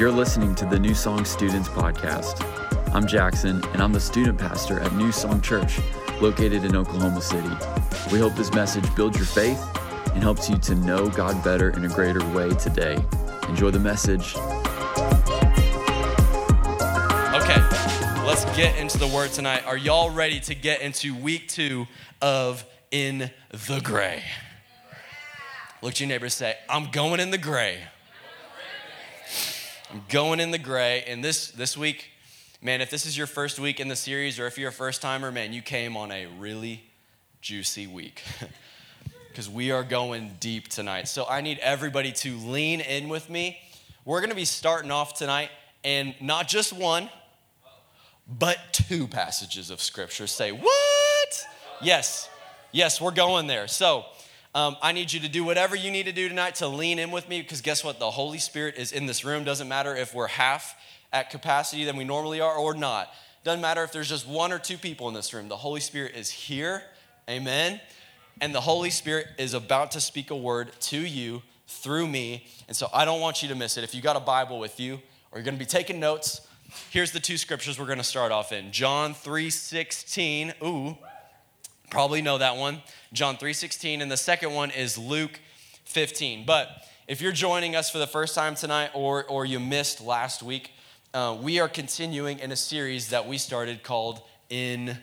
You're listening to the New Song Students Podcast. I'm Jackson, and I'm the student pastor at New Song Church, located in Oklahoma City. We hope this message builds your faith and helps you to know God better in a greater way today. Enjoy the message. Okay, let's get into the word tonight. Are y'all ready to get into week two of In the Gray? Look your neighbor say, I'm going in the gray. I'm going in the gray. And this, this week, man, if this is your first week in the series or if you're a first timer, man, you came on a really juicy week. Because we are going deep tonight. So I need everybody to lean in with me. We're going to be starting off tonight, and not just one, but two passages of scripture. Say, what? Yes, yes, we're going there. So, um, I need you to do whatever you need to do tonight to lean in with me because guess what? The Holy Spirit is in this room. Doesn't matter if we're half at capacity than we normally are or not. Doesn't matter if there's just one or two people in this room. The Holy Spirit is here. Amen. And the Holy Spirit is about to speak a word to you through me. And so I don't want you to miss it. If you got a Bible with you or you're going to be taking notes, here's the two scriptures we're going to start off in. John 3:16. Ooh, Probably know that one, John 3:16, and the second one is Luke 15. But if you're joining us for the first time tonight or, or you missed last week, uh, we are continuing in a series that we started called In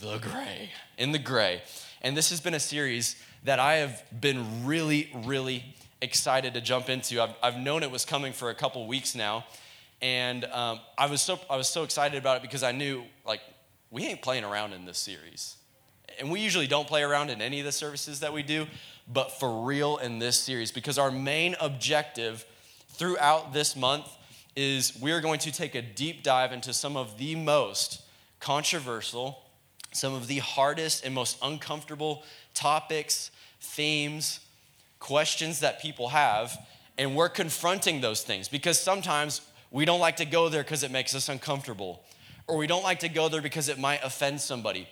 the Gray. In the Gray. And this has been a series that I have been really, really excited to jump into. I've, I've known it was coming for a couple weeks now. And um, I, was so, I was so excited about it because I knew, like, we ain't playing around in this series and we usually don't play around in any of the services that we do, but for real in this series, because our main objective throughout this month is we are going to take a deep dive into some of the most controversial, some of the hardest and most uncomfortable topics, themes, questions that people have, and we're confronting those things because sometimes we don't like to go there because it makes us uncomfortable, or we don't like to go there because it might offend somebody.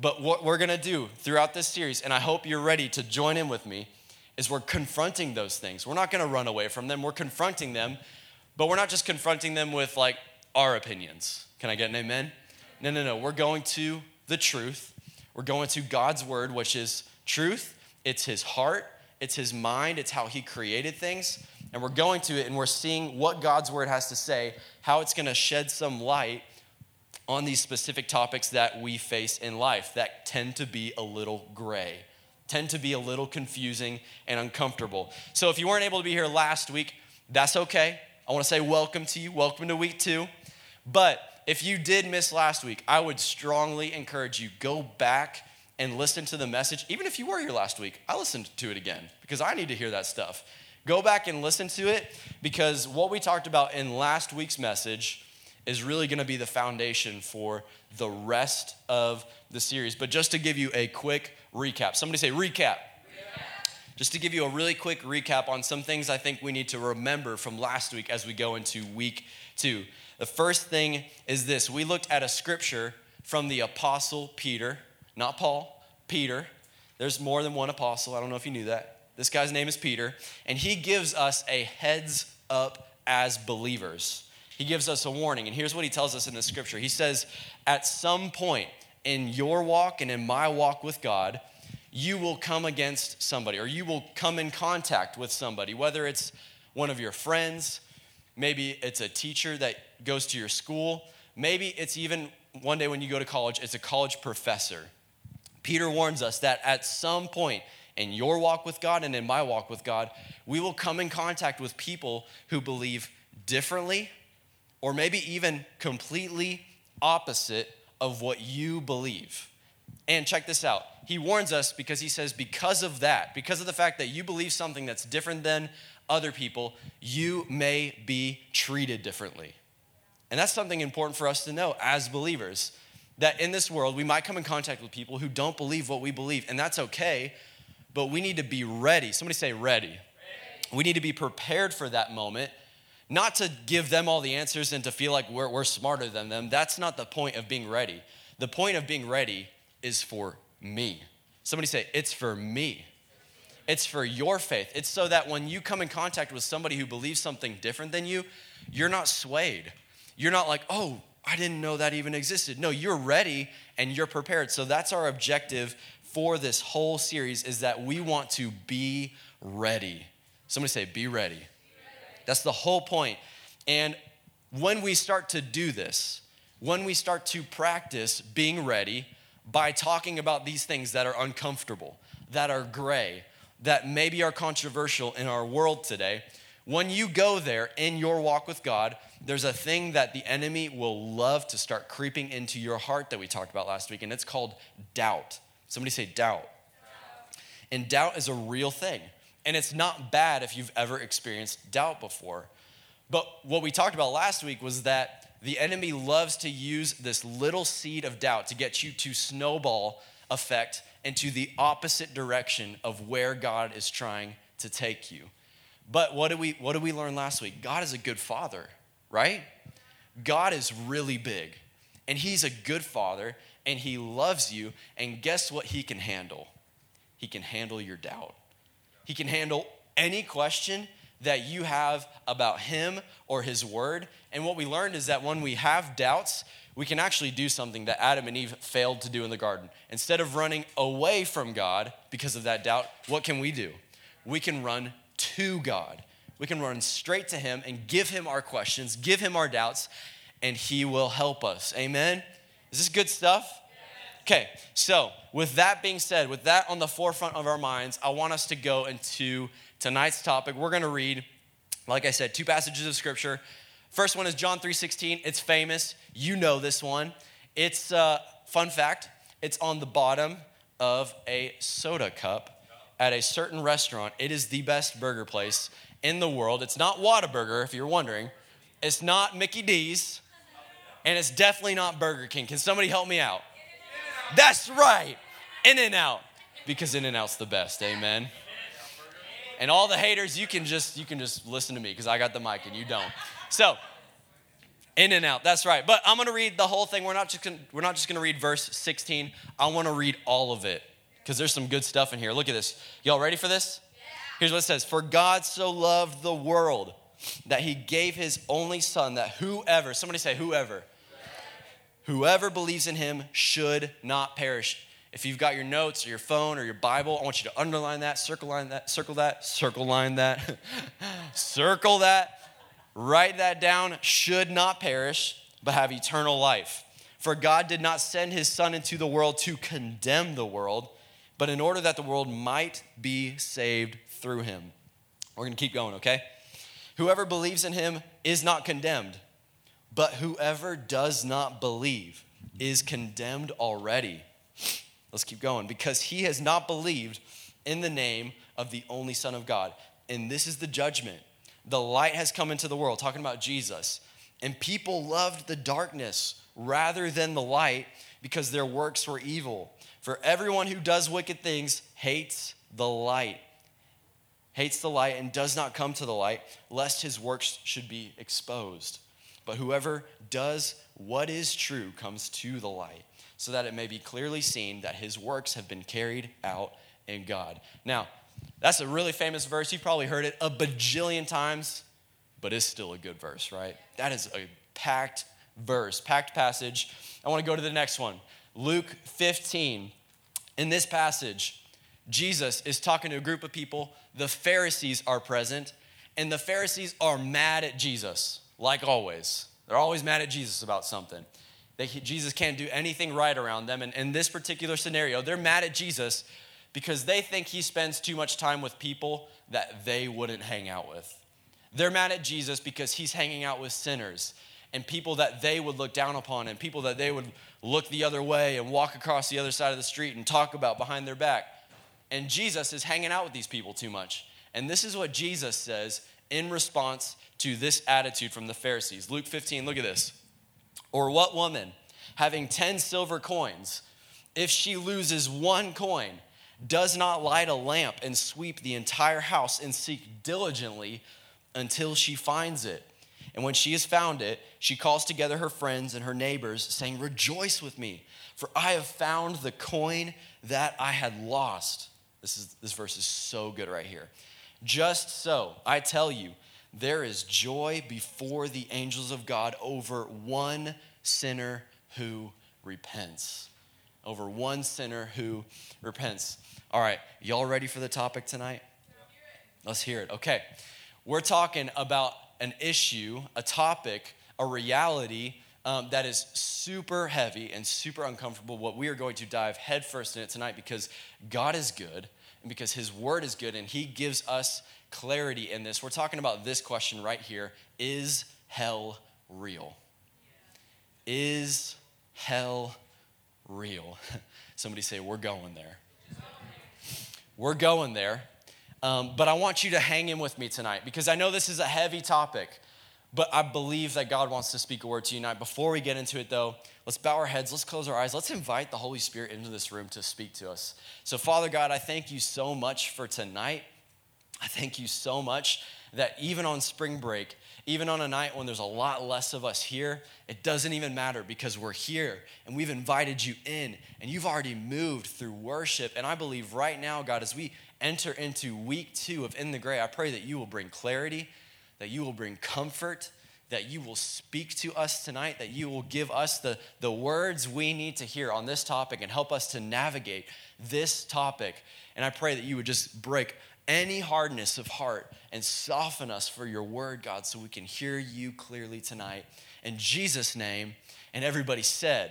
But what we're going to do throughout this series, and I hope you're ready to join in with me, is we're confronting those things. We're not going to run away from them. We're confronting them, but we're not just confronting them with like our opinions. Can I get an amen? No, no, no. We're going to the truth. We're going to God's word, which is truth. It's his heart, it's his mind, it's how he created things. And we're going to it and we're seeing what God's word has to say, how it's going to shed some light on these specific topics that we face in life that tend to be a little gray, tend to be a little confusing and uncomfortable. So if you weren't able to be here last week, that's okay. I want to say welcome to you. Welcome to week two. But if you did miss last week, I would strongly encourage you go back and listen to the message. Even if you were here last week, I listened to it again because I need to hear that stuff. Go back and listen to it because what we talked about in last week's message is really going to be the foundation for the rest of the series. But just to give you a quick recap, somebody say recap. Just to give you a really quick recap on some things I think we need to remember from last week as we go into week two. The first thing is this we looked at a scripture from the apostle Peter, not Paul, Peter. There's more than one apostle. I don't know if you knew that. This guy's name is Peter, and he gives us a heads up as believers he gives us a warning. And here's what he tells us in the scripture He says, At some point in your walk and in my walk with God, you will come against somebody or you will come in contact with somebody, whether it's one of your friends, maybe it's a teacher that goes to your school, maybe it's even one day when you go to college, it's a college professor. Peter warns us that at some point in your walk with God and in my walk with God, we will come in contact with people who believe differently or maybe even completely opposite of what you believe. And check this out. He warns us because he says, because of that, because of the fact that you believe something that's different than other people, you may be treated differently. And that's something important for us to know as believers that in this world, we might come in contact with people who don't believe what we believe, and that's okay, but we need to be ready. Somebody say, ready. ready. We need to be prepared for that moment not to give them all the answers and to feel like we're, we're smarter than them. That's not the point of being ready. The point of being ready is for me. Somebody say, It's for me. It's for your faith. It's so that when you come in contact with somebody who believes something different than you, you're not swayed. You're not like, oh, I didn't know that even existed. No, you're ready and you're prepared. So that's our objective for this whole series is that we want to be ready. Somebody say, be ready. That's the whole point. And when we start to do this, when we start to practice being ready by talking about these things that are uncomfortable, that are gray, that maybe are controversial in our world today, when you go there in your walk with God, there's a thing that the enemy will love to start creeping into your heart that we talked about last week, and it's called doubt. Somebody say doubt. And doubt is a real thing. And it's not bad if you've ever experienced doubt before. But what we talked about last week was that the enemy loves to use this little seed of doubt to get you to snowball effect into the opposite direction of where God is trying to take you. But what did we what did we learn last week? God is a good father, right? God is really big. And he's a good father and he loves you and guess what he can handle? He can handle your doubt. He can handle any question that you have about him or his word. And what we learned is that when we have doubts, we can actually do something that Adam and Eve failed to do in the garden. Instead of running away from God because of that doubt, what can we do? We can run to God. We can run straight to Him and give Him our questions, give Him our doubts, and He will help us. Amen? Is this good stuff? Okay, so with that being said, with that on the forefront of our minds, I want us to go into tonight's topic. We're going to read, like I said, two passages of Scripture. First one is John 3:16. It's famous. You know this one. It's uh, fun fact. It's on the bottom of a soda cup at a certain restaurant. It is the best burger place in the world. It's not Whataburger, if you're wondering. It's not Mickey D's, and it's definitely not Burger King. Can somebody help me out? That's right, In and Out, because In and Out's the best. Amen. And all the haters, you can just you can just listen to me because I got the mic and you don't. So, in and out. That's right. But I'm going to read the whole thing. We're not just gonna, we're not just going to read verse 16. I want to read all of it because there's some good stuff in here. Look at this. Y'all ready for this? Here's what it says. For God so loved the world that he gave his only son that whoever, somebody say whoever. Whoever believes in him should not perish. If you've got your notes or your phone or your Bible, I want you to underline that, circle line that, circle that, circle line that, circle that, write that down, should not perish, but have eternal life. For God did not send his Son into the world to condemn the world, but in order that the world might be saved through him. We're gonna keep going, okay? Whoever believes in him is not condemned, but whoever does not believe is condemned already Let's keep going. Because he has not believed in the name of the only Son of God. And this is the judgment. The light has come into the world, talking about Jesus. And people loved the darkness rather than the light because their works were evil. For everyone who does wicked things hates the light, hates the light, and does not come to the light, lest his works should be exposed. But whoever does what is true comes to the light so that it may be clearly seen that his works have been carried out in God. Now, that's a really famous verse. You've probably heard it a bajillion times, but it's still a good verse, right? That is a packed verse, packed passage. I want to go to the next one Luke 15. In this passage, Jesus is talking to a group of people. The Pharisees are present, and the Pharisees are mad at Jesus, like always. They're always mad at Jesus about something. They, Jesus can't do anything right around them. And in this particular scenario, they're mad at Jesus because they think he spends too much time with people that they wouldn't hang out with. They're mad at Jesus because he's hanging out with sinners and people that they would look down upon and people that they would look the other way and walk across the other side of the street and talk about behind their back. And Jesus is hanging out with these people too much. And this is what Jesus says in response to this attitude from the Pharisees. Luke 15, look at this. Or what woman, having 10 silver coins, if she loses one coin, does not light a lamp and sweep the entire house and seek diligently until she finds it? And when she has found it, she calls together her friends and her neighbors, saying, Rejoice with me, for I have found the coin that I had lost. This, is, this verse is so good right here. Just so, I tell you, there is joy before the angels of God over one sinner who repents. Over one sinner who repents. All right, y'all ready for the topic tonight? Let's hear it. Okay, we're talking about an issue, a topic, a reality um, that is super heavy and super uncomfortable. What we are going to dive headfirst in it tonight because God is good and because His Word is good and He gives us clarity in this. We're talking about this question right here Is hell real? Is hell real? Somebody say, We're going there. We're going there. Um, but I want you to hang in with me tonight because I know this is a heavy topic. But I believe that God wants to speak a word to you tonight. Before we get into it, though, let's bow our heads, let's close our eyes, let's invite the Holy Spirit into this room to speak to us. So, Father God, I thank you so much for tonight. I thank you so much that even on spring break, even on a night when there's a lot less of us here, it doesn't even matter because we're here and we've invited you in and you've already moved through worship. And I believe right now, God, as we enter into week two of In the Gray, I pray that you will bring clarity that you will bring comfort, that you will speak to us tonight, that you will give us the, the words we need to hear on this topic and help us to navigate this topic. And I pray that you would just break any hardness of heart and soften us for your word, God, so we can hear you clearly tonight. In Jesus' name, and everybody said,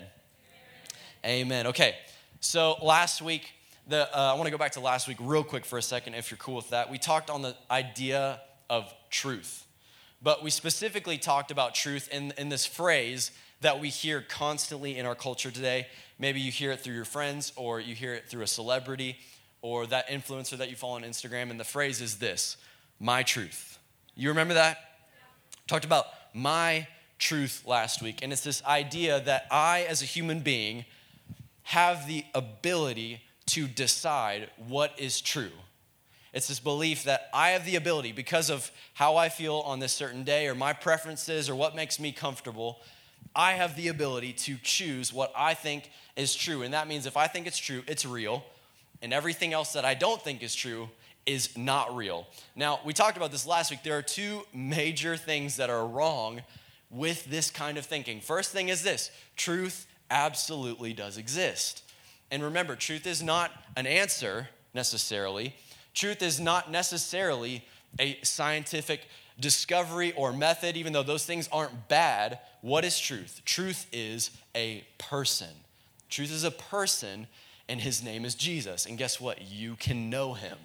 Amen. Amen. Okay, so last week, the, uh, I want to go back to last week real quick for a second, if you're cool with that. We talked on the idea of truth. But we specifically talked about truth in, in this phrase that we hear constantly in our culture today. Maybe you hear it through your friends, or you hear it through a celebrity, or that influencer that you follow on Instagram. And the phrase is this my truth. You remember that? Talked about my truth last week. And it's this idea that I, as a human being, have the ability to decide what is true. It's this belief that I have the ability, because of how I feel on this certain day, or my preferences, or what makes me comfortable, I have the ability to choose what I think is true. And that means if I think it's true, it's real. And everything else that I don't think is true is not real. Now, we talked about this last week. There are two major things that are wrong with this kind of thinking. First thing is this truth absolutely does exist. And remember, truth is not an answer necessarily, Truth is not necessarily a scientific discovery or method, even though those things aren't bad. What is truth? Truth is a person. Truth is a person, and his name is Jesus. And guess what? You can know him,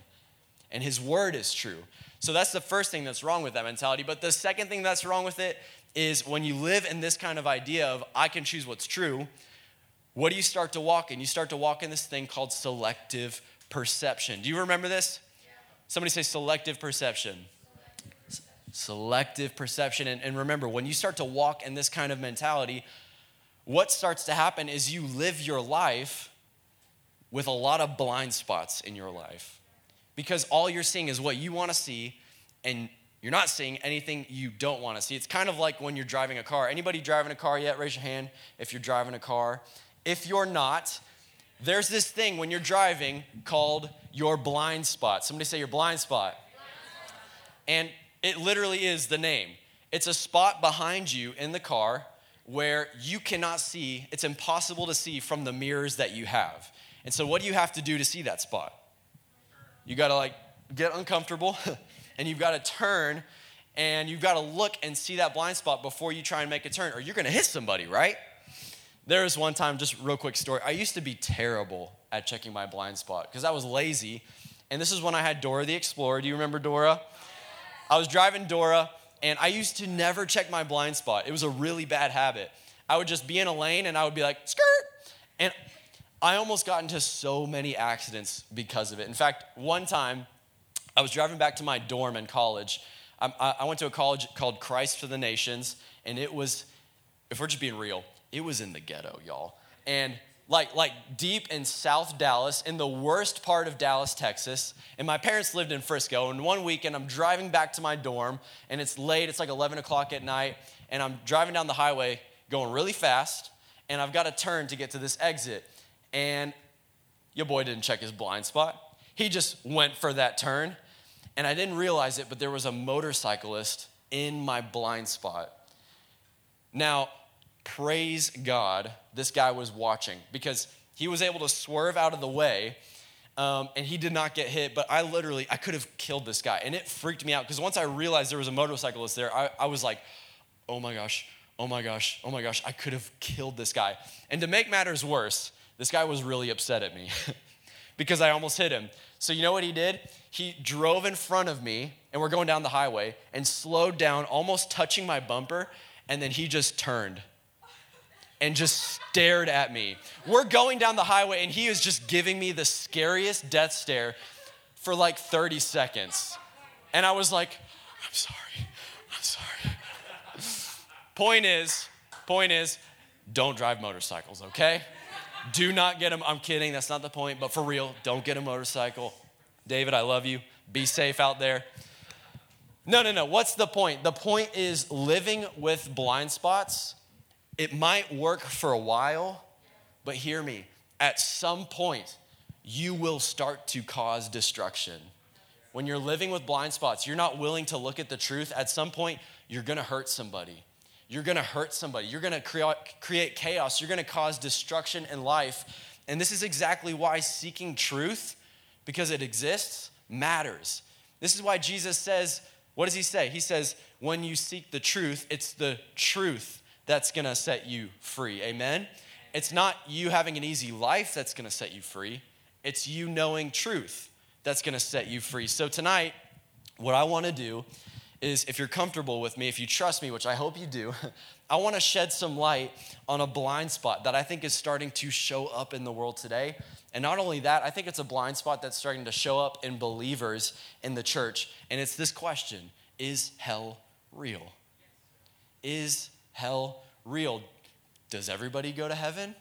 and his word is true. So that's the first thing that's wrong with that mentality. But the second thing that's wrong with it is when you live in this kind of idea of I can choose what's true, what do you start to walk in? You start to walk in this thing called selective perception. Do you remember this? Somebody say selective perception. Selective perception. And, and remember, when you start to walk in this kind of mentality, what starts to happen is you live your life with a lot of blind spots in your life because all you're seeing is what you want to see and you're not seeing anything you don't want to see it's kind of like when you're driving a car anybody driving a car yet raise your hand if you're driving a car if you're not there's this thing when you're driving called your blind spot. Somebody say your blind spot. And it literally is the name. It's a spot behind you in the car where you cannot see, it's impossible to see from the mirrors that you have. And so, what do you have to do to see that spot? You gotta like get uncomfortable and you've gotta turn and you've gotta look and see that blind spot before you try and make a turn, or you're gonna hit somebody, right? There was one time, just real quick story. I used to be terrible at checking my blind spot because I was lazy. And this is when I had Dora the Explorer. Do you remember Dora? I was driving Dora, and I used to never check my blind spot. It was a really bad habit. I would just be in a lane and I would be like, skirt. And I almost got into so many accidents because of it. In fact, one time I was driving back to my dorm in college. I, I went to a college called Christ for the Nations, and it was, if we're just being real, it was in the ghetto, y'all. And like like deep in South Dallas, in the worst part of Dallas, Texas. And my parents lived in Frisco. And one weekend, I'm driving back to my dorm, and it's late. It's like 11 o'clock at night, and I'm driving down the highway, going really fast, and I've got to turn to get to this exit. And your boy didn't check his blind spot. He just went for that turn. And I didn't realize it, but there was a motorcyclist in my blind spot. Now, praise God, this guy was watching because he was able to swerve out of the way um, and he did not get hit. But I literally, I could have killed this guy. And it freaked me out because once I realized there was a motorcyclist there, I, I was like, oh my gosh, oh my gosh, oh my gosh, I could have killed this guy. And to make matters worse, this guy was really upset at me because I almost hit him. So, you know what he did? He drove in front of me, and we're going down the highway, and slowed down, almost touching my bumper, and then he just turned and just stared at me. We're going down the highway, and he is just giving me the scariest death stare for like 30 seconds. And I was like, I'm sorry, I'm sorry. point is, point is, don't drive motorcycles, okay? Do not get them. I'm kidding, that's not the point, but for real, don't get a motorcycle. David, I love you. Be safe out there. No, no, no. What's the point? The point is living with blind spots it might work for a while, but hear me. At some point, you will start to cause destruction. When you're living with blind spots, you're not willing to look at the truth. At some point, you're gonna hurt somebody. You're gonna hurt somebody. You're gonna create chaos. You're gonna cause destruction in life. And this is exactly why seeking truth, because it exists, matters. This is why Jesus says, what does he say? He says, when you seek the truth, it's the truth that's gonna set you free. Amen? It's not you having an easy life that's gonna set you free, it's you knowing truth that's gonna set you free. So tonight, what I wanna do is if you're comfortable with me, if you trust me, which I hope you do, I wanna shed some light on a blind spot that I think is starting to show up in the world today. And not only that, I think it's a blind spot that's starting to show up in believers in the church. And it's this question Is hell real? Is hell real? Does everybody go to heaven?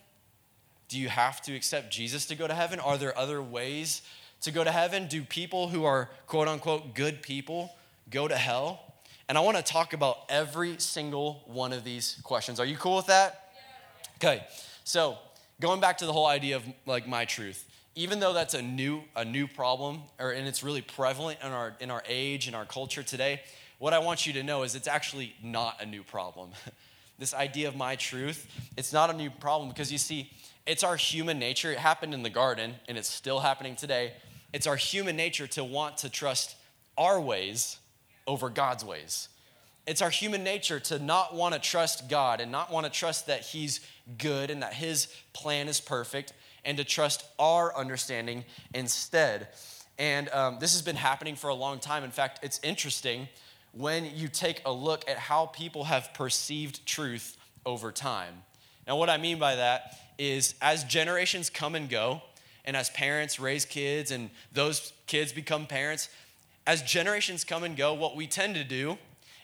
Do you have to accept Jesus to go to heaven? Are there other ways to go to heaven? Do people who are quote unquote good people go to hell? And I want to talk about every single one of these questions. Are you cool with that? Yeah. Okay. So, going back to the whole idea of like my truth. Even though that's a new a new problem or and it's really prevalent in our in our age and our culture today, what I want you to know is it's actually not a new problem. this idea of my truth, it's not a new problem because you see, it's our human nature. It happened in the garden and it's still happening today. It's our human nature to want to trust our ways over God's ways. It's our human nature to not want to trust God and not want to trust that He's good and that His plan is perfect and to trust our understanding instead. And um, this has been happening for a long time. In fact, it's interesting when you take a look at how people have perceived truth over time. Now, what I mean by that is as generations come and go, and as parents raise kids and those kids become parents, as generations come and go, what we tend to do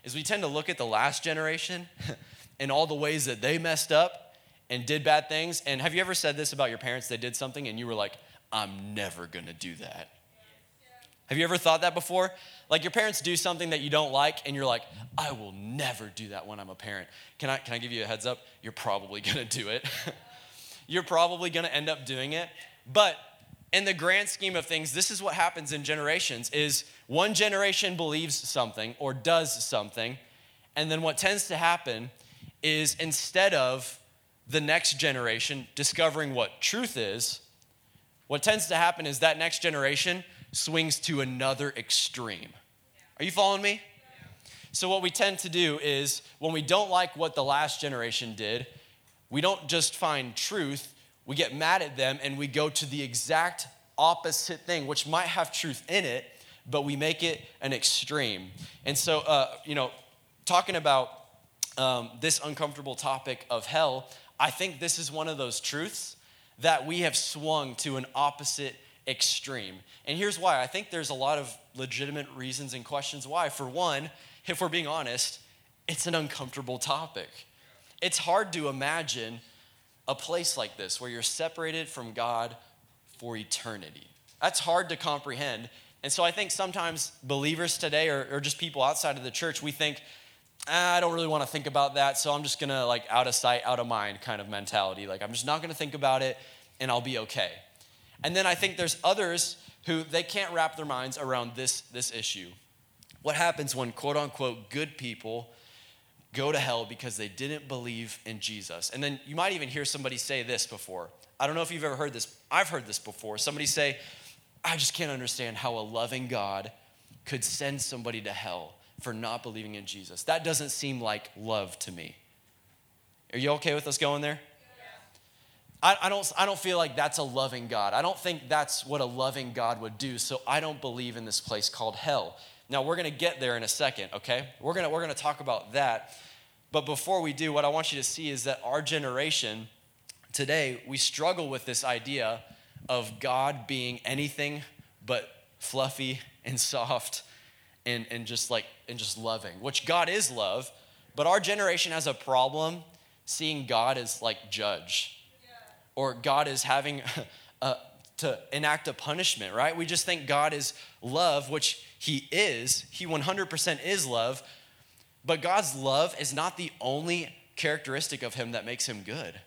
is we tend to look at the last generation and all the ways that they messed up and did bad things. And have you ever said this about your parents? They did something and you were like, I'm never gonna do that. Have you ever thought that before? Like your parents do something that you don't like, and you're like, I will never do that when I'm a parent. Can I, can I give you a heads up? You're probably gonna do it. you're probably gonna end up doing it. But in the grand scheme of things, this is what happens in generations is one generation believes something or does something, and then what tends to happen is instead of the next generation discovering what truth is, what tends to happen is that next generation swings to another extreme. Are you following me? So, what we tend to do is when we don't like what the last generation did, we don't just find truth, we get mad at them and we go to the exact opposite thing, which might have truth in it, but we make it an extreme. And so, uh, you know, talking about um, this uncomfortable topic of hell, I think this is one of those truths that we have swung to an opposite extreme. And here's why I think there's a lot of legitimate reasons and questions why. For one, if we're being honest, it's an uncomfortable topic. It's hard to imagine a place like this where you're separated from God for eternity. That's hard to comprehend. And so I think sometimes believers today, or, or just people outside of the church, we think, ah, I don't really want to think about that, so I'm just gonna like out of sight, out of mind kind of mentality. Like I'm just not gonna think about it and I'll be okay. And then I think there's others who they can't wrap their minds around this, this issue. What happens when quote unquote good people go to hell because they didn't believe in Jesus? And then you might even hear somebody say this before. I don't know if you've ever heard this. I've heard this before. Somebody say, I just can't understand how a loving God could send somebody to hell for not believing in Jesus. That doesn't seem like love to me. Are you okay with us going there? I, I, don't, I don't feel like that's a loving God. I don't think that's what a loving God would do, so I don't believe in this place called hell. Now, we're gonna get there in a second, okay? We're gonna, we're gonna talk about that. But before we do, what I want you to see is that our generation today, we struggle with this idea of God being anything but fluffy and soft and, and just like and just loving, which God is love, but our generation has a problem seeing God as like judge or God is having a, uh, to enact a punishment, right? We just think God is love, which He is. He 100% is love, but God's love is not the only characteristic of Him that makes Him good.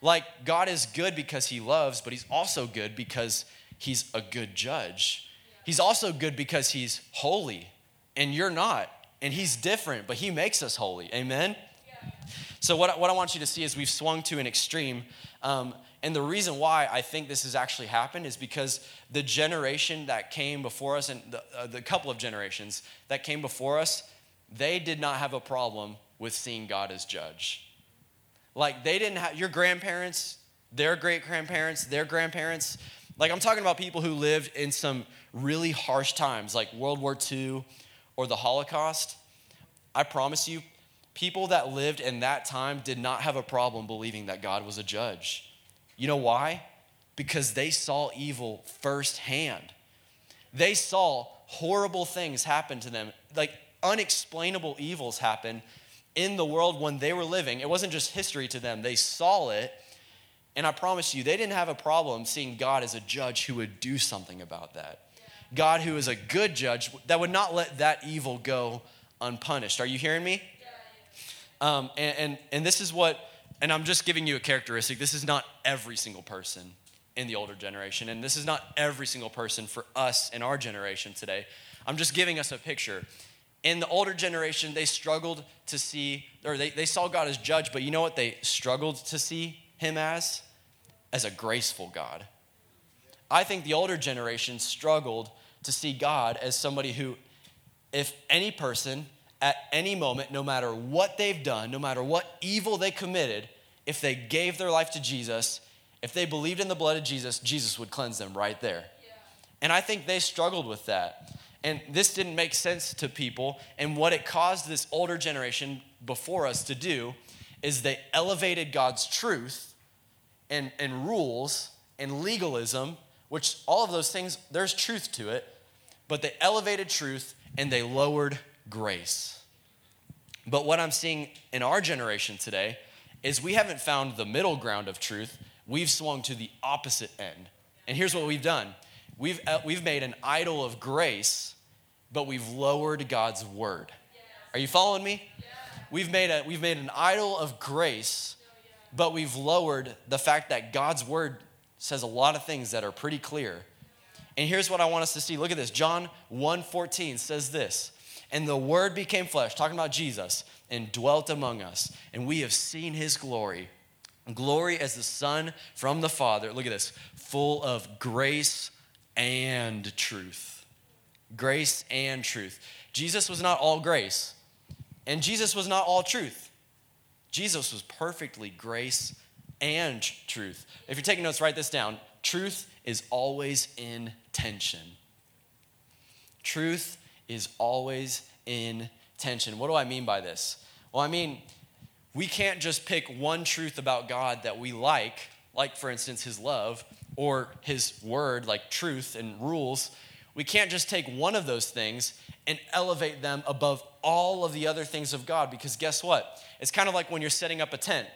Like, God is good because He loves, but He's also good because He's a good judge. He's also good because He's holy, and you're not. And He's different, but He makes us holy. Amen? So, what, what I want you to see is we've swung to an extreme. Um, and the reason why I think this has actually happened is because the generation that came before us, and the, uh, the couple of generations that came before us, they did not have a problem with seeing God as judge. Like, they didn't have, your grandparents, their great grandparents, their grandparents, like, I'm talking about people who lived in some really harsh times, like World War II or the Holocaust. I promise you, people that lived in that time did not have a problem believing that God was a judge. You know why? Because they saw evil firsthand. They saw horrible things happen to them, like unexplainable evils happen in the world when they were living. It wasn't just history to them, they saw it. And I promise you, they didn't have a problem seeing God as a judge who would do something about that. God, who is a good judge, that would not let that evil go unpunished. Are you hearing me? Um, and, and, and this is what, and I'm just giving you a characteristic. This is not every single person in the older generation, and this is not every single person for us in our generation today. I'm just giving us a picture. In the older generation, they struggled to see, or they, they saw God as judge, but you know what they struggled to see him as? As a graceful God. I think the older generation struggled to see God as somebody who, if any person at any moment, no matter what they've done, no matter what evil they committed, if they gave their life to Jesus, if they believed in the blood of Jesus, Jesus would cleanse them right there. Yeah. And I think they struggled with that. And this didn't make sense to people. And what it caused this older generation before us to do is they elevated God's truth and, and rules and legalism, which all of those things, there's truth to it, but they elevated truth and they lowered grace. But what I'm seeing in our generation today is we haven't found the middle ground of truth. We've swung to the opposite end. And here's what we've done we've, uh, we've made an idol of grace, but we've lowered God's word. Are you following me? We've made, a, we've made an idol of grace, but we've lowered the fact that God's word says a lot of things that are pretty clear. And here's what I want us to see. Look at this. John 1:14 says this. And the Word became flesh, talking about Jesus, and dwelt among us. And we have seen his glory. Glory as the Son from the Father. Look at this full of grace and truth. Grace and truth. Jesus was not all grace, and Jesus was not all truth. Jesus was perfectly grace and truth. If you're taking notes, write this down. Truth is always in tension. Truth is always in tension. What do I mean by this? Well, I mean, we can't just pick one truth about God that we like, like, for instance, His love, or His word, like truth and rules. We can't just take one of those things and elevate them above all of the other things of God because guess what? It's kind of like when you're setting up a tent.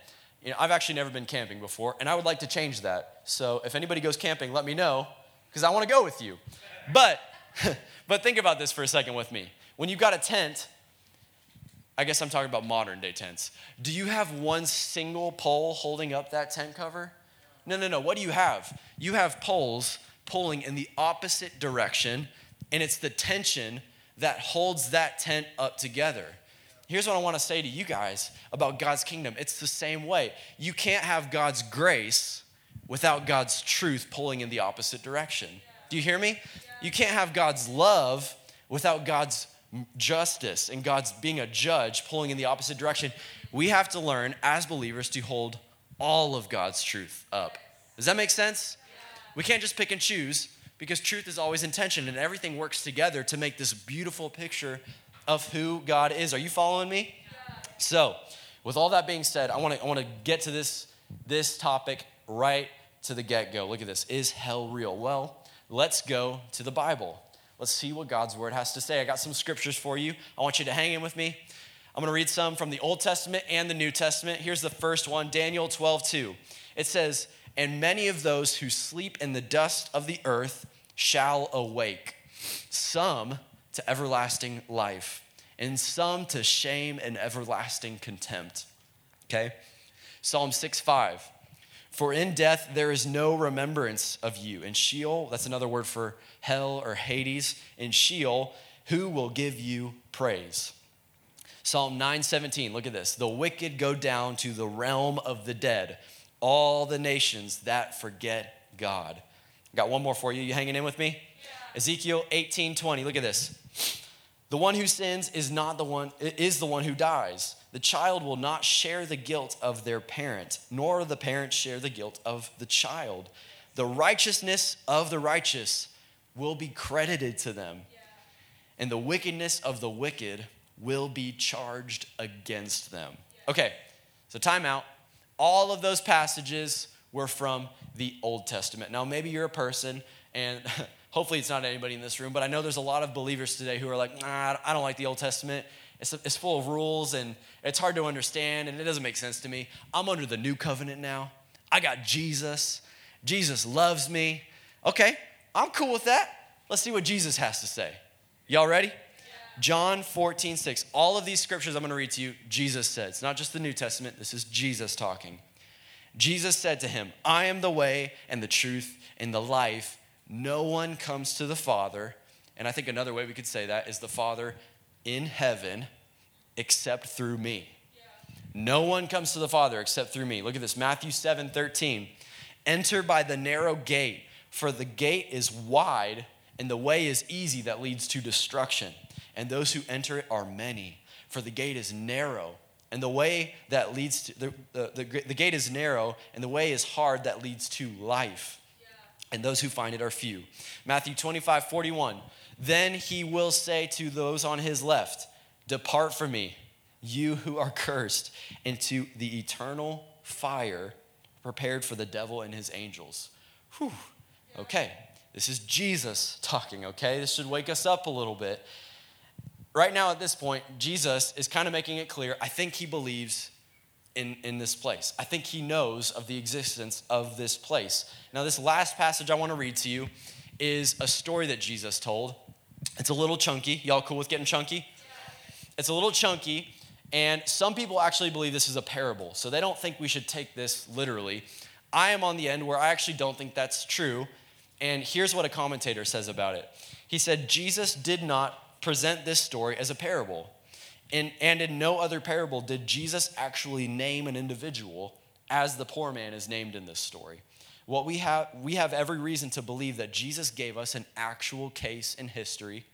You know, I've actually never been camping before, and I would like to change that. So if anybody goes camping, let me know because I want to go with you. But but think about this for a second with me. When you've got a tent, I guess I'm talking about modern day tents. Do you have one single pole holding up that tent cover? No, no, no. What do you have? You have poles pulling in the opposite direction, and it's the tension that holds that tent up together. Here's what I want to say to you guys about God's kingdom it's the same way. You can't have God's grace without God's truth pulling in the opposite direction. Do you hear me? You can't have God's love without God's justice and God's being a judge pulling in the opposite direction. We have to learn as believers to hold all of God's truth up. Does that make sense? We can't just pick and choose because truth is always intention and everything works together to make this beautiful picture of who God is. Are you following me? So, with all that being said, I want to I want to get to this this topic right to the get-go. Look at this. Is hell real? Well, let's go to the Bible. Let's see what God's word has to say. I got some scriptures for you. I want you to hang in with me. I'm going to read some from the Old Testament and the New Testament. Here's the first one, Daniel 12, 2. It says, And many of those who sleep in the dust of the earth shall awake, some to everlasting life, and some to shame and everlasting contempt. Okay? Psalm 6, 5. For in death there is no remembrance of you. In Sheol, that's another word for hell or Hades. In Sheol, who will give you praise? Psalm 9:17, look at this. The wicked go down to the realm of the dead, all the nations that forget God. Got one more for you. You hanging in with me? Yeah. Ezekiel 18:20. Look at this. The one who sins is not the one is the one who dies. The child will not share the guilt of their parent, nor the parent share the guilt of the child. The righteousness of the righteous will be credited to them, and the wickedness of the wicked will be charged against them. Okay, so time out. All of those passages were from the Old Testament. Now, maybe you're a person, and hopefully it's not anybody in this room, but I know there's a lot of believers today who are like, nah, I don't like the Old Testament. It's, it's full of rules and it's hard to understand and it doesn't make sense to me. I'm under the new covenant now. I got Jesus. Jesus loves me. Okay, I'm cool with that. Let's see what Jesus has to say. Y'all ready? John 14, 6. All of these scriptures I'm going to read to you, Jesus said. It's not just the New Testament, this is Jesus talking. Jesus said to him, I am the way and the truth and the life. No one comes to the Father. And I think another way we could say that is the Father in heaven except through me. No one comes to the Father except through me. Look at this Matthew 7 13. Enter by the narrow gate, for the gate is wide and the way is easy that leads to destruction. And those who enter it are many. For the gate is narrow and the way that leads to the, the, the, the gate is narrow and the way is hard that leads to life. And those who find it are few. Matthew 25 41. Then he will say to those on his left, Depart from me, you who are cursed, into the eternal fire prepared for the devil and his angels. Whew. Okay, this is Jesus talking, okay? This should wake us up a little bit. Right now, at this point, Jesus is kind of making it clear I think he believes in, in this place. I think he knows of the existence of this place. Now, this last passage I want to read to you is a story that Jesus told. It's a little chunky. Y'all cool with getting chunky? It's a little chunky, and some people actually believe this is a parable, so they don't think we should take this literally. I am on the end where I actually don't think that's true, and here's what a commentator says about it. He said, Jesus did not present this story as a parable. And, and in no other parable did Jesus actually name an individual as the poor man is named in this story. What we have, we have every reason to believe that Jesus gave us an actual case in history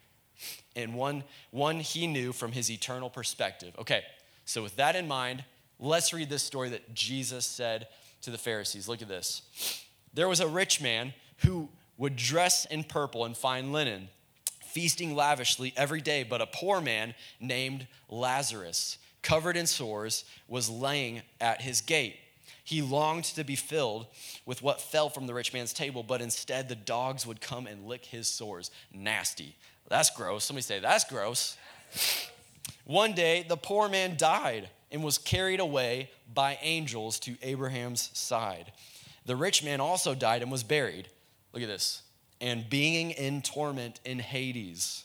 and one, one he knew from his eternal perspective. Okay, so with that in mind, let's read this story that Jesus said to the Pharisees. Look at this. There was a rich man who would dress in purple and fine linen, feasting lavishly every day, but a poor man named Lazarus, covered in sores, was laying at his gate. He longed to be filled with what fell from the rich man's table, but instead the dogs would come and lick his sores. Nasty. That's gross. Somebody say, That's gross. One day, the poor man died and was carried away by angels to Abraham's side. The rich man also died and was buried. Look at this. And being in torment in Hades,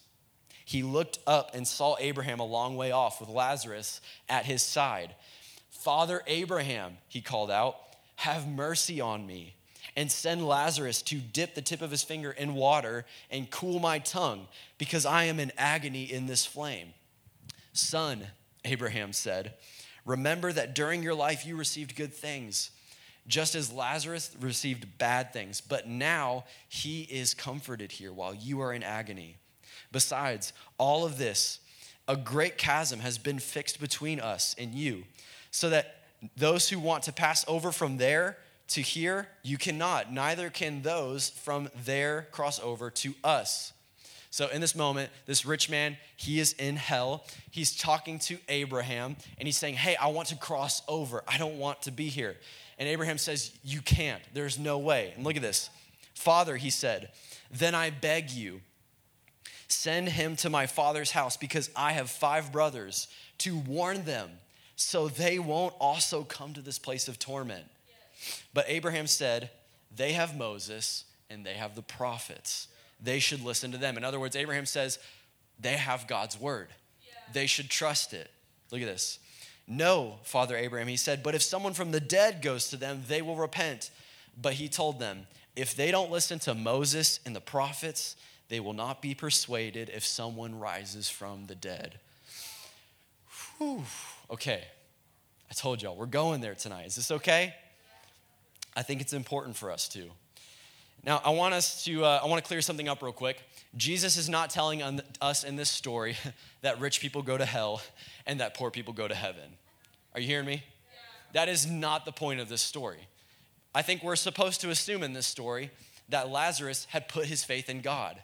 he looked up and saw Abraham a long way off with Lazarus at his side. Father Abraham, he called out, have mercy on me and send Lazarus to dip the tip of his finger in water and cool my tongue, because I am in agony in this flame. Son, Abraham said, remember that during your life you received good things, just as Lazarus received bad things, but now he is comforted here while you are in agony. Besides all of this, a great chasm has been fixed between us and you, so that those who want to pass over from there to here, you cannot. Neither can those from there cross over to us. So, in this moment, this rich man, he is in hell. He's talking to Abraham and he's saying, Hey, I want to cross over. I don't want to be here. And Abraham says, You can't. There's no way. And look at this. Father, he said, Then I beg you, send him to my father's house because I have five brothers to warn them so they won't also come to this place of torment. But Abraham said, They have Moses and they have the prophets. They should listen to them. In other words, Abraham says, They have God's word. They should trust it. Look at this. No, Father Abraham, he said, but if someone from the dead goes to them, they will repent. But he told them, if they don't listen to Moses and the prophets, they will not be persuaded if someone rises from the dead. Whew. Okay, I told y'all, we're going there tonight. Is this okay? I think it's important for us to. Now, I want us to, uh, I want to clear something up real quick. Jesus is not telling us in this story that rich people go to hell and that poor people go to heaven. Are you hearing me? Yeah. That is not the point of this story. I think we're supposed to assume in this story that Lazarus had put his faith in God.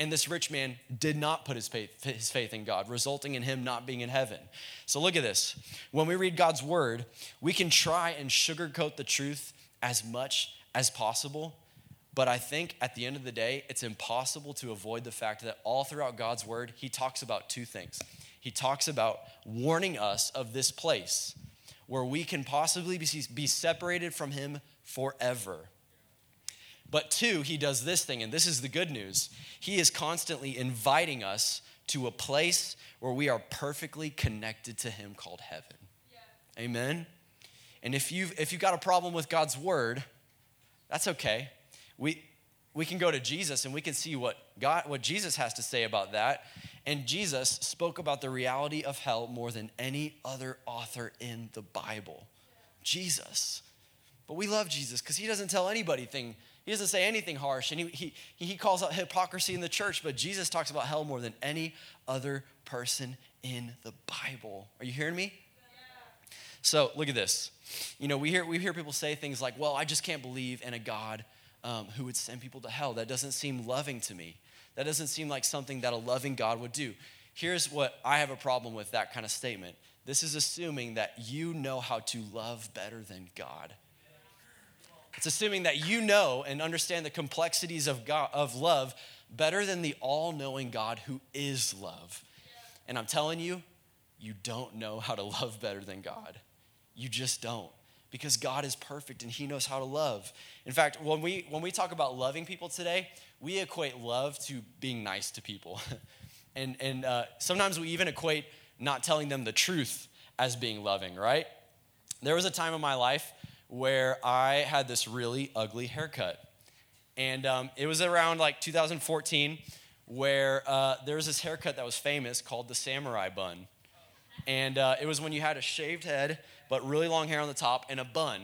And this rich man did not put his faith, his faith in God, resulting in him not being in heaven. So look at this. When we read God's word, we can try and sugarcoat the truth as much as possible. But I think at the end of the day, it's impossible to avoid the fact that all throughout God's word, he talks about two things. He talks about warning us of this place where we can possibly be separated from him forever. But two, he does this thing, and this is the good news. He is constantly inviting us to a place where we are perfectly connected to him called heaven. Yeah. Amen. And if you've if you've got a problem with God's word, that's okay. We we can go to Jesus and we can see what God what Jesus has to say about that. And Jesus spoke about the reality of hell more than any other author in the Bible. Jesus. But we love Jesus because he doesn't tell anybody thing he doesn't say anything harsh, and he, he, he calls out hypocrisy in the church, but Jesus talks about hell more than any other person in the Bible. Are you hearing me? Yeah. So look at this. You know, we hear, we hear people say things like, well, I just can't believe in a God um, who would send people to hell. That doesn't seem loving to me. That doesn't seem like something that a loving God would do. Here's what I have a problem with that kind of statement. This is assuming that you know how to love better than God. It's assuming that you know and understand the complexities of, God, of love better than the all knowing God who is love. And I'm telling you, you don't know how to love better than God. You just don't. Because God is perfect and He knows how to love. In fact, when we, when we talk about loving people today, we equate love to being nice to people. and and uh, sometimes we even equate not telling them the truth as being loving, right? There was a time in my life where I had this really ugly haircut. And um, it was around like 2014 where uh, there was this haircut that was famous called the samurai bun. And uh, it was when you had a shaved head, but really long hair on the top and a bun.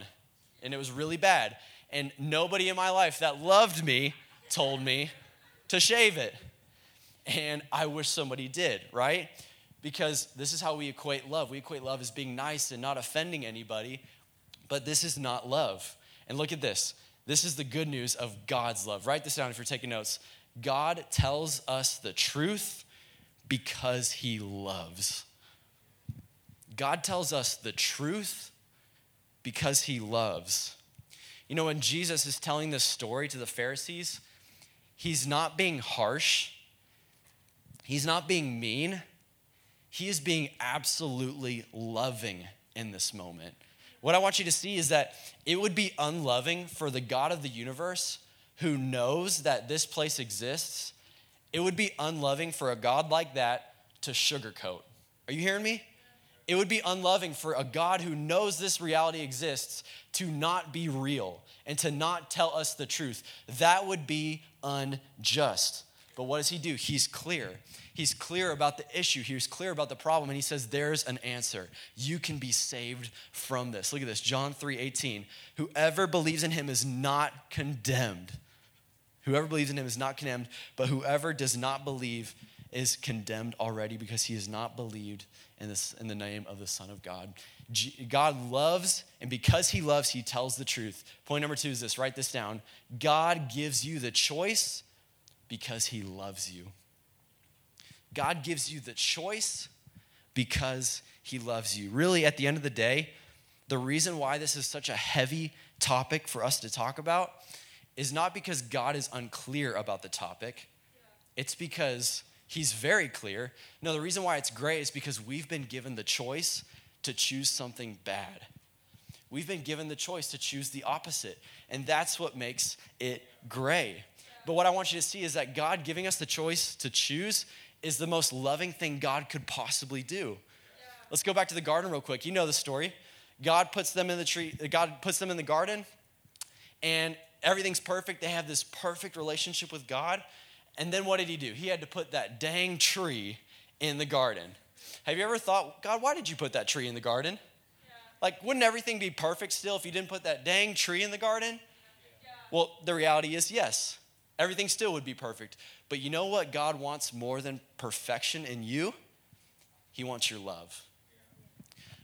And it was really bad. And nobody in my life that loved me told me to shave it. And I wish somebody did, right? Because this is how we equate love. We equate love as being nice and not offending anybody. But this is not love. And look at this. This is the good news of God's love. Write this down if you're taking notes. God tells us the truth because he loves. God tells us the truth because he loves. You know, when Jesus is telling this story to the Pharisees, he's not being harsh, he's not being mean, he is being absolutely loving in this moment. What I want you to see is that it would be unloving for the God of the universe who knows that this place exists. It would be unloving for a God like that to sugarcoat. Are you hearing me? It would be unloving for a God who knows this reality exists to not be real and to not tell us the truth. That would be unjust. But what does he do? He's clear. He's clear about the issue. He's clear about the problem. And he says, There's an answer. You can be saved from this. Look at this John 3 18. Whoever believes in him is not condemned. Whoever believes in him is not condemned, but whoever does not believe is condemned already because he has not believed in, this, in the name of the Son of God. God loves, and because he loves, he tells the truth. Point number two is this write this down. God gives you the choice because he loves you. God gives you the choice because he loves you. Really, at the end of the day, the reason why this is such a heavy topic for us to talk about is not because God is unclear about the topic, it's because he's very clear. No, the reason why it's great is because we've been given the choice to choose something bad. We've been given the choice to choose the opposite, and that's what makes it gray. But what I want you to see is that God giving us the choice to choose is the most loving thing God could possibly do. Let's go back to the garden real quick. You know the story. God puts them in the tree, God puts them in the garden, and everything's perfect. They have this perfect relationship with God. And then what did he do? He had to put that dang tree in the garden. Have you ever thought, God, why did you put that tree in the garden? Yeah. Like, wouldn't everything be perfect still if you didn't put that dang tree in the garden? Yeah. Well, the reality is yes, everything still would be perfect. But you know what God wants more than perfection in you? He wants your love.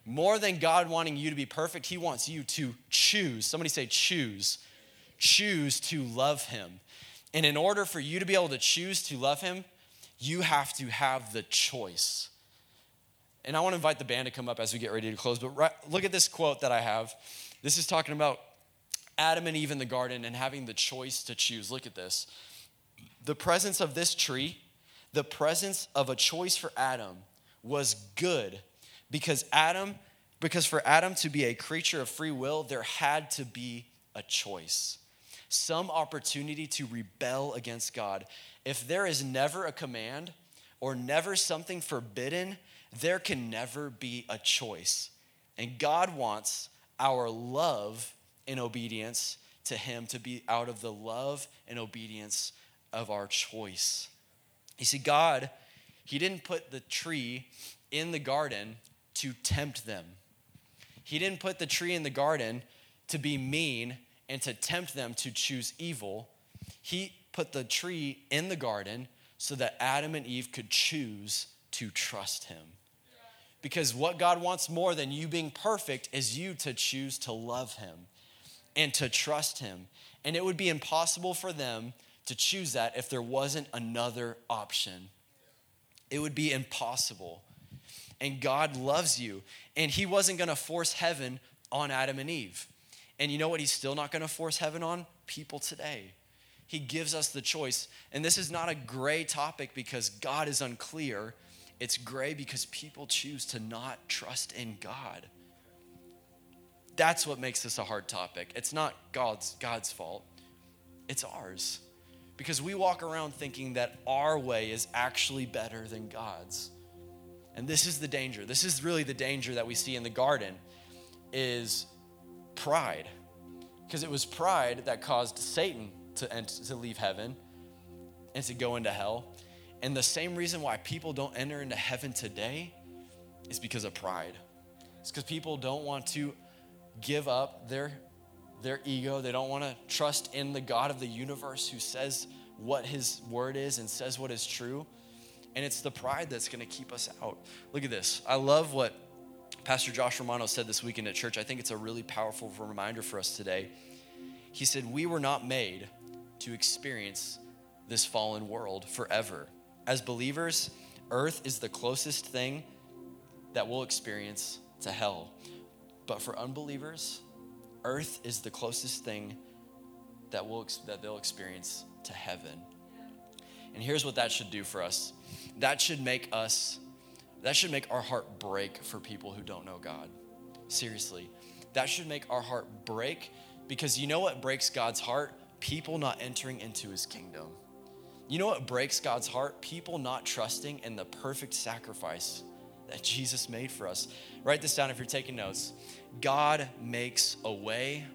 More than God wanting you to be perfect, He wants you to choose. Somebody say, choose. Choose to love Him. And in order for you to be able to choose to love him, you have to have the choice. And I want to invite the band to come up as we get ready to close. But right, look at this quote that I have. This is talking about Adam and Eve in the garden and having the choice to choose. Look at this. The presence of this tree, the presence of a choice for Adam was good because Adam, because for Adam to be a creature of free will, there had to be a choice some opportunity to rebel against God. If there is never a command or never something forbidden, there can never be a choice. And God wants our love and obedience to Him to be out of the love and obedience of our choice. You see, God, He didn't put the tree in the garden to tempt them. He didn't put the tree in the garden to be mean and to tempt them to choose evil, he put the tree in the garden so that Adam and Eve could choose to trust him. Because what God wants more than you being perfect is you to choose to love him and to trust him. And it would be impossible for them to choose that if there wasn't another option. It would be impossible. And God loves you. And he wasn't going to force heaven on Adam and Eve. And you know what he's still not going to force heaven on? People today. He gives us the choice. And this is not a gray topic because God is unclear. It's gray because people choose to not trust in God. That's what makes this a hard topic. It's not God's God's fault. It's ours. Because we walk around thinking that our way is actually better than God's. And this is the danger. This is really the danger that we see in the garden is pride. Because it was pride that caused Satan to, to leave heaven and to go into hell. And the same reason why people don't enter into heaven today is because of pride. It's because people don't want to give up their, their ego. They don't want to trust in the God of the universe who says what his word is and says what is true. And it's the pride that's going to keep us out. Look at this. I love what Pastor Josh Romano said this weekend at church, I think it's a really powerful reminder for us today. He said, We were not made to experience this fallen world forever. As believers, earth is the closest thing that we'll experience to hell. But for unbelievers, earth is the closest thing that, we'll, that they'll experience to heaven. And here's what that should do for us that should make us that should make our heart break for people who don't know God. Seriously. That should make our heart break because you know what breaks God's heart? People not entering into his kingdom. You know what breaks God's heart? People not trusting in the perfect sacrifice that Jesus made for us. Write this down if you're taking notes. God makes a way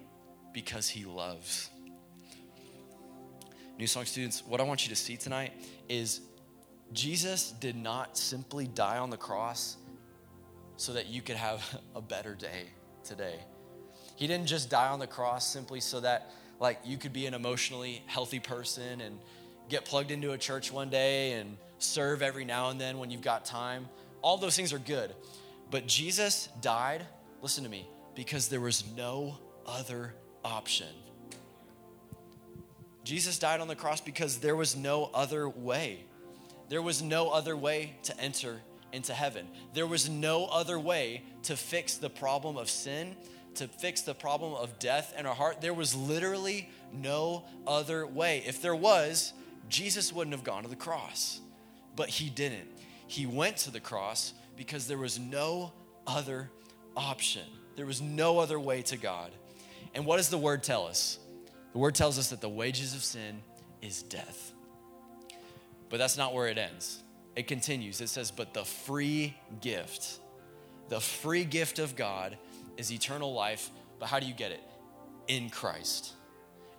because he loves. New Song students, what I want you to see tonight is Jesus did not simply die on the cross so that you could have a better day today. He didn't just die on the cross simply so that like you could be an emotionally healthy person and get plugged into a church one day and serve every now and then when you've got time. All those things are good. But Jesus died, listen to me, because there was no other option. Jesus died on the cross because there was no other way. There was no other way to enter into heaven. There was no other way to fix the problem of sin, to fix the problem of death in our heart. There was literally no other way. If there was, Jesus wouldn't have gone to the cross. But he didn't. He went to the cross because there was no other option. There was no other way to God. And what does the word tell us? The word tells us that the wages of sin is death. But that's not where it ends. It continues. It says, But the free gift, the free gift of God is eternal life. But how do you get it? In Christ.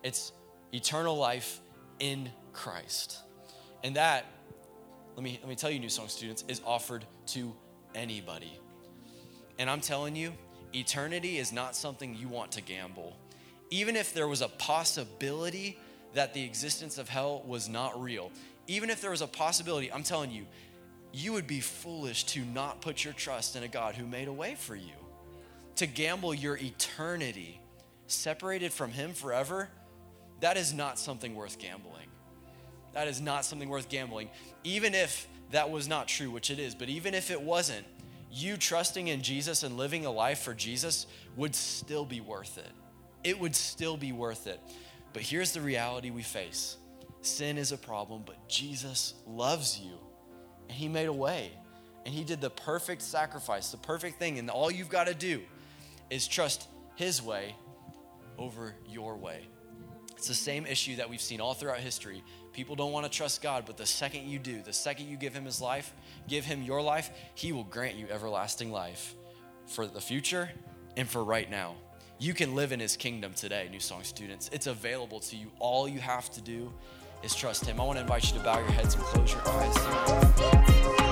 It's eternal life in Christ. And that, let me, let me tell you, New Song students, is offered to anybody. And I'm telling you, eternity is not something you want to gamble. Even if there was a possibility that the existence of hell was not real, even if there was a possibility, I'm telling you, you would be foolish to not put your trust in a God who made a way for you. To gamble your eternity separated from Him forever, that is not something worth gambling. That is not something worth gambling. Even if that was not true, which it is, but even if it wasn't, you trusting in Jesus and living a life for Jesus would still be worth it. It would still be worth it. But here's the reality we face Sin is a problem, but Jesus loves you. And He made a way. And He did the perfect sacrifice, the perfect thing. And all you've got to do is trust His way over your way. It's the same issue that we've seen all throughout history. People don't want to trust God, but the second you do, the second you give Him His life, give Him your life, He will grant you everlasting life for the future and for right now. You can live in His kingdom today, New Song students. It's available to you. All you have to do is trust Him. I want to invite you to bow your heads and close your eyes.